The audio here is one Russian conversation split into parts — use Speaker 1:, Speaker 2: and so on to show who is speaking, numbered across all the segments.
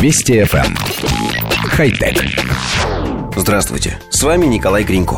Speaker 1: Вести FM. Эм. Хай-тек.
Speaker 2: Здравствуйте, с вами Николай Гринько.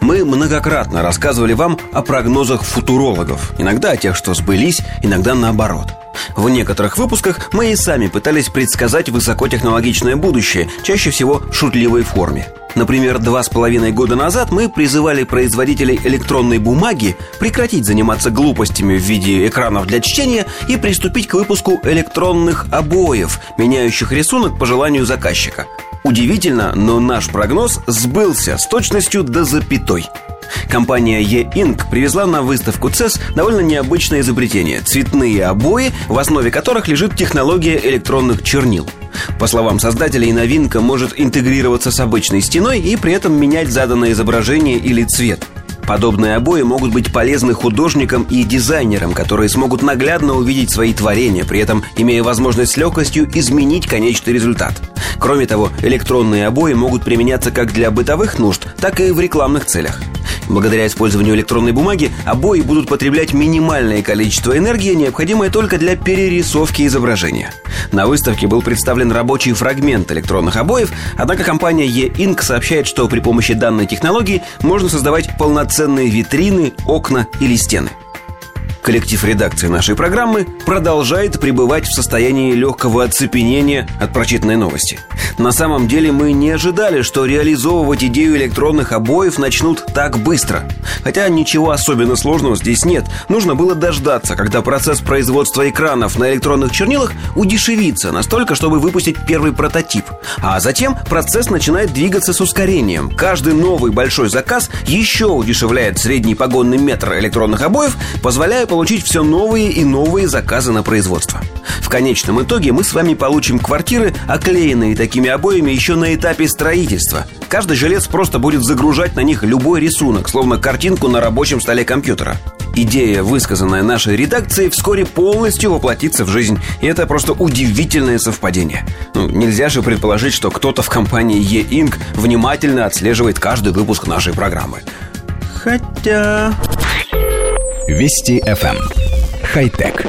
Speaker 2: Мы многократно рассказывали вам о прогнозах футурологов. Иногда о тех, что сбылись, иногда наоборот. В некоторых выпусках мы и сами пытались предсказать высокотехнологичное будущее, чаще всего в шутливой форме. Например, два с половиной года назад мы призывали производителей электронной бумаги прекратить заниматься глупостями в виде экранов для чтения и приступить к выпуску электронных обоев, меняющих рисунок по желанию заказчика. Удивительно, но наш прогноз сбылся с точностью до запятой. Компания E-Ink привезла на выставку CES довольно необычное изобретение – цветные обои, в основе которых лежит технология электронных чернил. По словам создателей, новинка может интегрироваться с обычной стеной и при этом менять заданное изображение или цвет – Подобные обои могут быть полезны художникам и дизайнерам, которые смогут наглядно увидеть свои творения, при этом имея возможность с легкостью изменить конечный результат. Кроме того, электронные обои могут применяться как для бытовых нужд, так и в рекламных целях. Благодаря использованию электронной бумаги обои будут потреблять минимальное количество энергии, необходимое только для перерисовки изображения. На выставке был представлен рабочий фрагмент электронных обоев, однако компания E-Ink сообщает, что при помощи данной технологии можно создавать полноценные витрины, окна или стены. Коллектив редакции нашей программы продолжает пребывать в состоянии легкого оцепенения от прочитанной новости. На самом деле мы не ожидали, что реализовывать идею электронных обоев начнут так быстро. Хотя ничего особенно сложного здесь нет. Нужно было дождаться, когда процесс производства экранов на электронных чернилах удешевится настолько, чтобы выпустить первый прототип. А затем процесс начинает двигаться с ускорением. Каждый новый большой заказ еще удешевляет средний погонный метр электронных обоев, позволяя получить получить все новые и новые заказы на производство. В конечном итоге мы с вами получим квартиры, оклеенные такими обоями еще на этапе строительства. Каждый жилец просто будет загружать на них любой рисунок, словно картинку на рабочем столе компьютера. Идея, высказанная нашей редакцией, вскоре полностью воплотится в жизнь. И это просто удивительное совпадение. Ну, нельзя же предположить, что кто-то в компании E-Ink внимательно отслеживает каждый выпуск нашей программы. Хотя...
Speaker 1: Вести FM. Эм. Хай-тек.